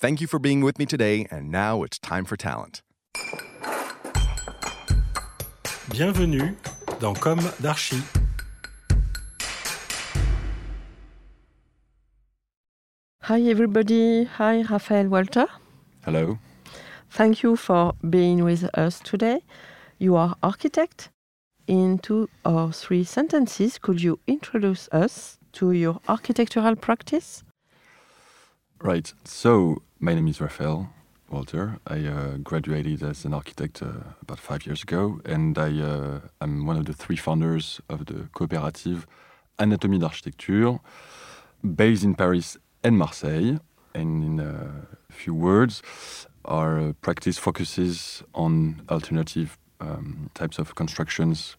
Thank you for being with me today, and now it's time for talent. Bienvenue dans Comme d'Archi. Hi, everybody. Hi, Raphaël Walther. Hello. Thank you for being with us today. You are architect. In two or three sentences, could you introduce us to your architectural practice? Right. So, my name is Raphaël Walther. I uh, graduated as an architect uh, about five years ago, and I, uh, I'm one of the three founders of the cooperative Anatomies d'Architecture, based in Paris and Marseille. And in a few words, our practice focuses on alternative um, types of constructions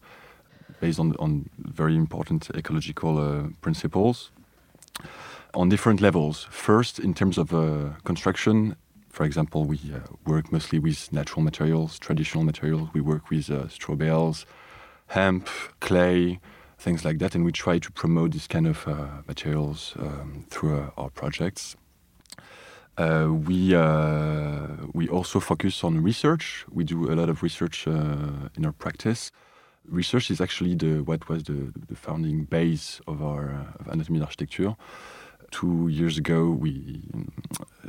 based on, on very important ecological uh, principles on different levels. First, in terms of uh, construction, for example, we uh, work mostly with natural materials, traditional materials. We work with uh, straw bales, hemp, clay, things like that, and we try to promote this kind of uh, materials um, through uh, our projects. Uh, we uh, we also focus on research. We do a lot of research in our practice. Research is actually the what was the, the founding base of our of Anatomies d'Architecture two years ago, we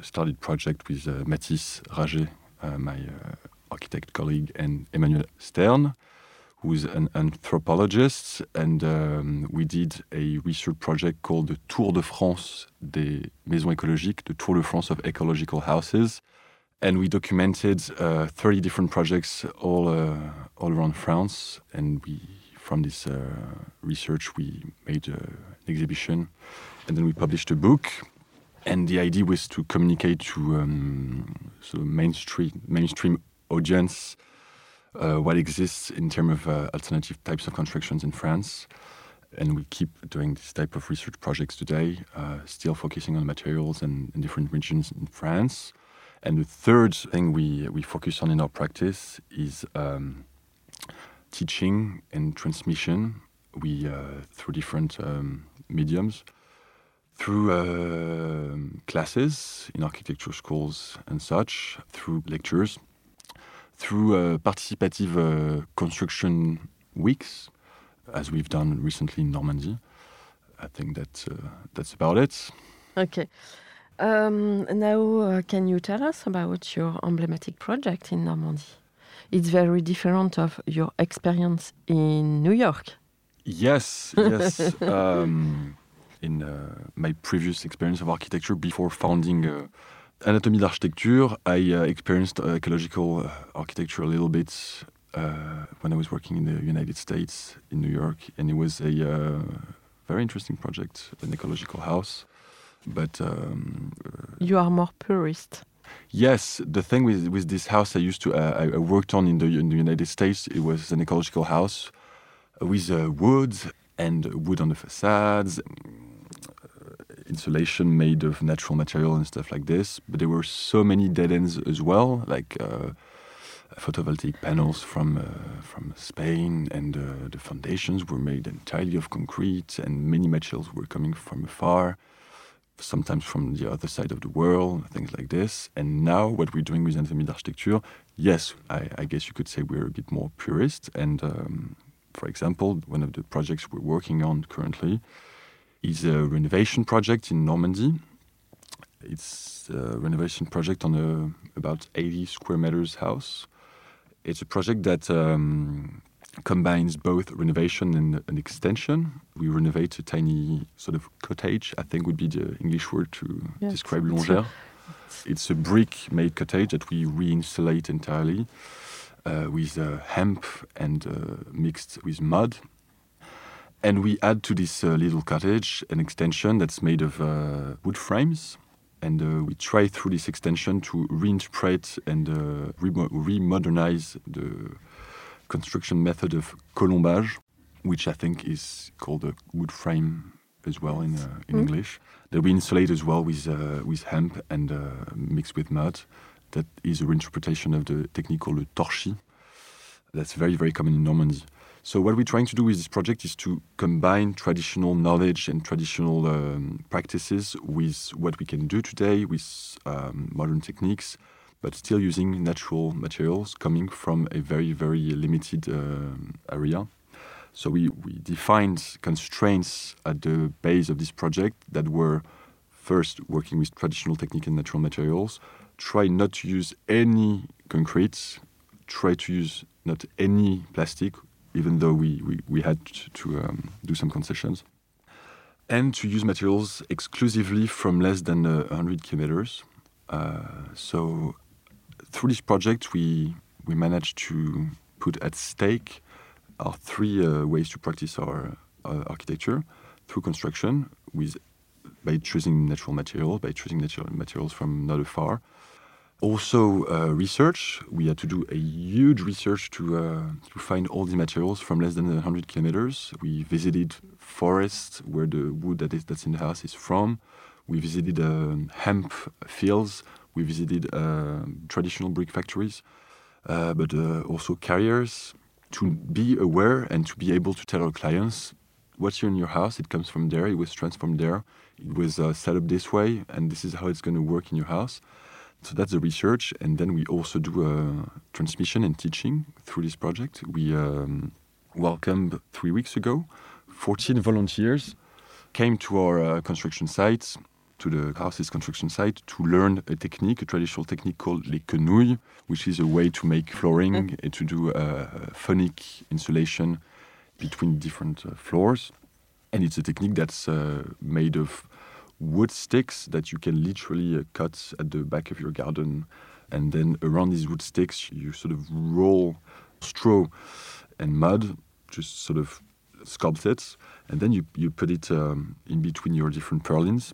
started project with uh, Mathis Rager, uh, my uh, architect colleague, and Emmanuel Stern, who's an anthropologist, and um, we did a research project called the Tour de France des Maisons Écologiques, the Tour de France of Ecological Houses, and we documented uh, 30 different projects all uh, all around France, and we from this uh, research we made an exhibition and then we published a book. And the idea was to communicate to um, mainstream mainstream audience uh, what exists in terms of uh, alternative types of constructions in France. And we keep doing this type of research projects today, uh, still focusing on materials and, in different regions in France. And the third thing we, we focus on in our practice is um, teaching and transmission. We uh, through different um, mediums through uh, classes in architecture schools and such, through lectures, through uh, participative uh, construction weeks, as we've done recently in Normandy. I think that uh, that's about it. Okay. Um, now, uh, can you tell us about your emblematic project in Normandy? It's very different of your experience in New York. Yes, yes. um, in uh, my previous experience of architecture before founding uh, Anatomies d'Architecture, I uh, experienced ecological architecture a little bit when I was working in the United States, in New York, and it was a very interesting project, an ecological house. But um, you are more purist. Yes, the thing with with this house I used to uh, I worked on in the in the United States, it was an ecological house with uh, wood and wood on the facades, insulation made of natural material and stuff like this. But there were so many dead ends as well, like uh, photovoltaic panels from uh, from Spain, and uh, the foundations were made entirely of concrete, and many materials were coming from afar, sometimes from the other side of the world, things like this. And now, what we're doing with Anatomies d'Architecture, yes, I, I, guess you could say we're a bit more purist. And um, for example, one of the projects we're working on currently is a renovation project in Normandy. It's a renovation project on a about 80 square meters house. It's a project that um, combines both renovation and an extension. We renovate a tiny sort of cottage, I think would be the English word to Yes, describe Longère. It's a brick made cottage that we reinsulate entirely uh, with uh, hemp and uh, mixed with mud. And we add to this uh, little cottage an extension that's made of uh, wood frames. And uh, we try through this extension to reinterpret and uh, remo- remodernize the construction method of colombage, which I think is called a wood frame as well in, uh, in Mm. English. That we insulate as well with, uh, with hemp and uh, mixed with mud. That is a reinterpretation of the technique called le torchis. That's very, very common in Normandy. So what we're trying to do with this project is to combine traditional knowledge and traditional um, practices with what we can do today with um, modern techniques, but still using natural materials coming from a very, very limited um area. So we, we defined constraints at the base of this project that were first working with traditional technique and natural materials, try not to use any concrete, try to use not any plastic, even though we, we, we had to um, do some concessions, and to use materials exclusively from less than uh, 100 kilometers. Uh, so through this project, we, we managed to put at stake our three uh, ways to practice our uh, architecture through construction with by choosing natural materials, by choosing natural materials from not afar. Also, uh, research. We had to do a huge research to uh, to find all the materials from less than 100 kilometers. We visited forests where the wood that is that's in the house is from. We visited um, hemp fields. We visited uh, traditional brick factories, uh, but uh, also carriers to be aware and to be able to tell our clients what's in your house. It comes from there. It was transformed there. It was uh, set up this way, and this is how it's going to work in your house. So that's the research, and then we also do uh, transmission and teaching through this project. We um, welcomed three weeks ago 14 volunteers came to our uh, construction site, to the house's construction site, to learn a technique, a traditional technique called les quenouilles, which is a way to make flooring and to do uh, phonic insulation between different uh, floors. And it's a technique that's uh, made of wood sticks that you can literally uh, cut at the back of your garden. And then around these wood sticks, you sort of roll straw and mud, just sort of sculpt it. And then you, you put it um, in between your different purlins.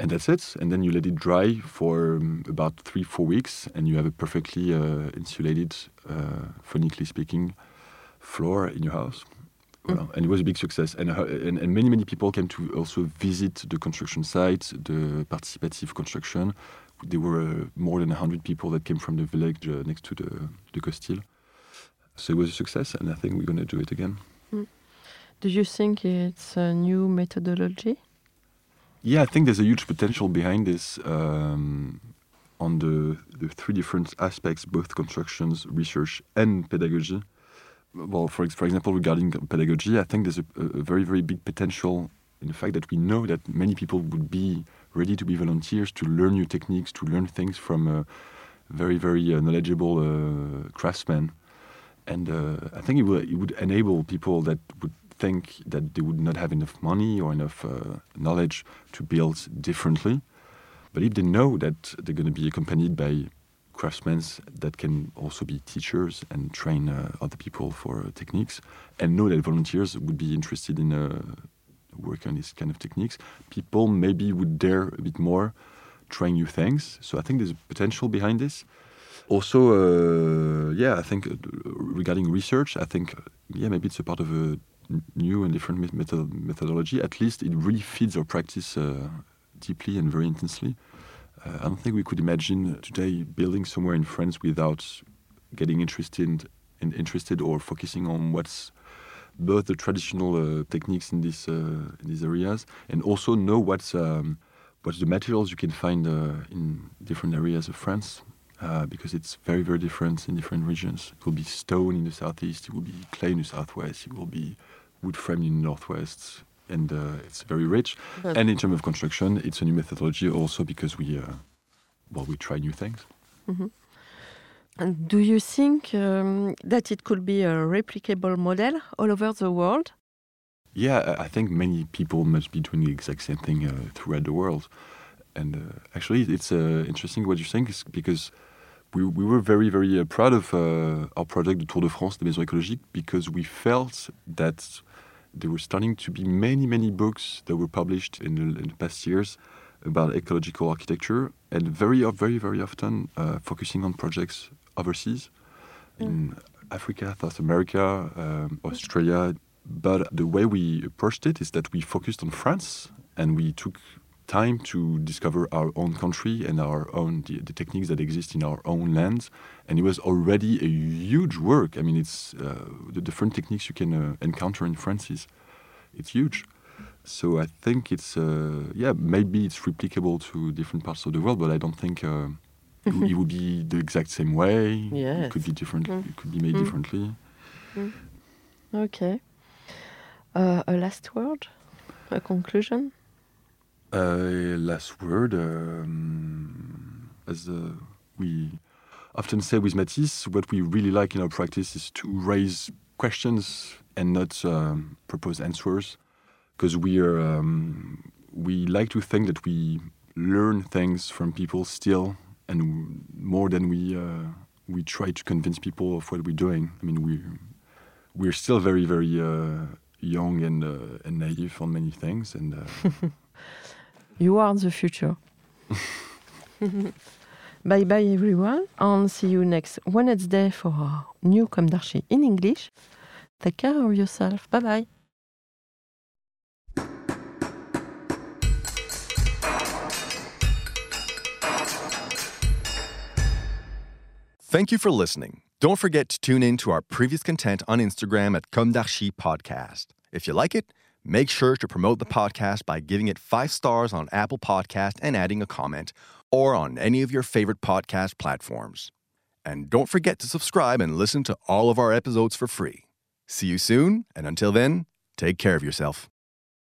And that's it. And then you let it dry for um, about three, four weeks, and you have a perfectly uh, insulated, uh, phonically speaking, floor in your house. Well, and it was a big success. And, uh, and, and many, many people came to also visit the construction site, the participative construction. There were uh, more than 100 people that came from the village uh, next to the, the Costil. So it was a success, and I think we're going to do it again. Do you think it's a new methodology? Yeah, I think there's a huge potential behind this um, on the, the three different aspects, both constructions, research, and pedagogy. Well, for, for example, regarding pedagogy, I think there's a, a very, very big potential in the fact that we know that many people would be ready to be volunteers to learn new techniques, to learn things from very, very uh, knowledgeable uh, craftsmen. And uh, I think it would, it would enable people that would think that they would not have enough money or enough uh, knowledge to build differently. But if they know that they're going to be accompanied by craftsmen that can also be teachers and train uh, other people for uh, techniques, and know that volunteers would be interested in uh, working on these kind of techniques, people maybe would dare a bit more trying new things. So I think there's potential behind this. Also, uh, yeah, I think uh, regarding research, I think yeah maybe it's a part of a new and different met- method- methodology. At least it really feeds our practice uh, deeply and very intensely. Uh, I don't think we could imagine today building somewhere in France without getting interested in, interested or focusing on what's both the traditional uh, techniques in these uh, in these areas and also know what's um, what's the materials you can find uh, in different areas of France. Uh, because it's very, very different in different regions. It will be stone in the southeast, it will be clay in the southwest, it will be wood frame in the northwest, and uh, it's very rich. But- and in terms of construction, it's a new methodology also because we, uh, well, we try new things. And do you think um, that it could be a replicable model all over the world? Yeah, I- think many people must be doing the exact same thing uh, throughout the world. And uh, actually, it's uh, interesting what you're saying is because we, we were very, very uh, proud of uh, our project, the Tour de France the Maison Écologique, because we felt that there were starting to be many, many books that were published in the, in the past years about ecological architecture, and very, very, very often uh, focusing on projects overseas in Africa, South America, um, Australia. But the way we approached it is that we focused on France and we took time to discover our own country and our own the, the techniques that exist in our own lands. And it was already a huge work. I mean, it's uh, the different techniques you can uh, encounter in France is it's huge. So I think it's uh, yeah maybe it's replicable to different parts of the world, but I don't think uh, it, would- be the exact same way. Yes. It could be different. Mm. It could be made Mm. differently. Okay. Uh, a last word? A conclusion? Uh, last word. Um, as uh, we often say with Mathis, what we really like in our practice is to raise questions and not um, propose answers, because we are um, we like to think that we learn things from people still, and more than we uh, we try to convince people of what we're doing. I mean, we we're still very very uh, young and uh, and naive on many things, and. You are the future. bye bye, everyone, and see you next Wednesday for our new Comme d'Archi in English. Take care of yourself. Bye bye. Thank you for listening. Don't forget to tune in to our previous content on Instagram at Comme d'Archi Podcast. If you like it, make sure to promote the podcast by giving it five stars on Apple Podcast and adding a comment, or on any of your favorite podcast platforms. And don't forget to subscribe and listen to all of our episodes for free. See you soon, and until then, take care of yourself.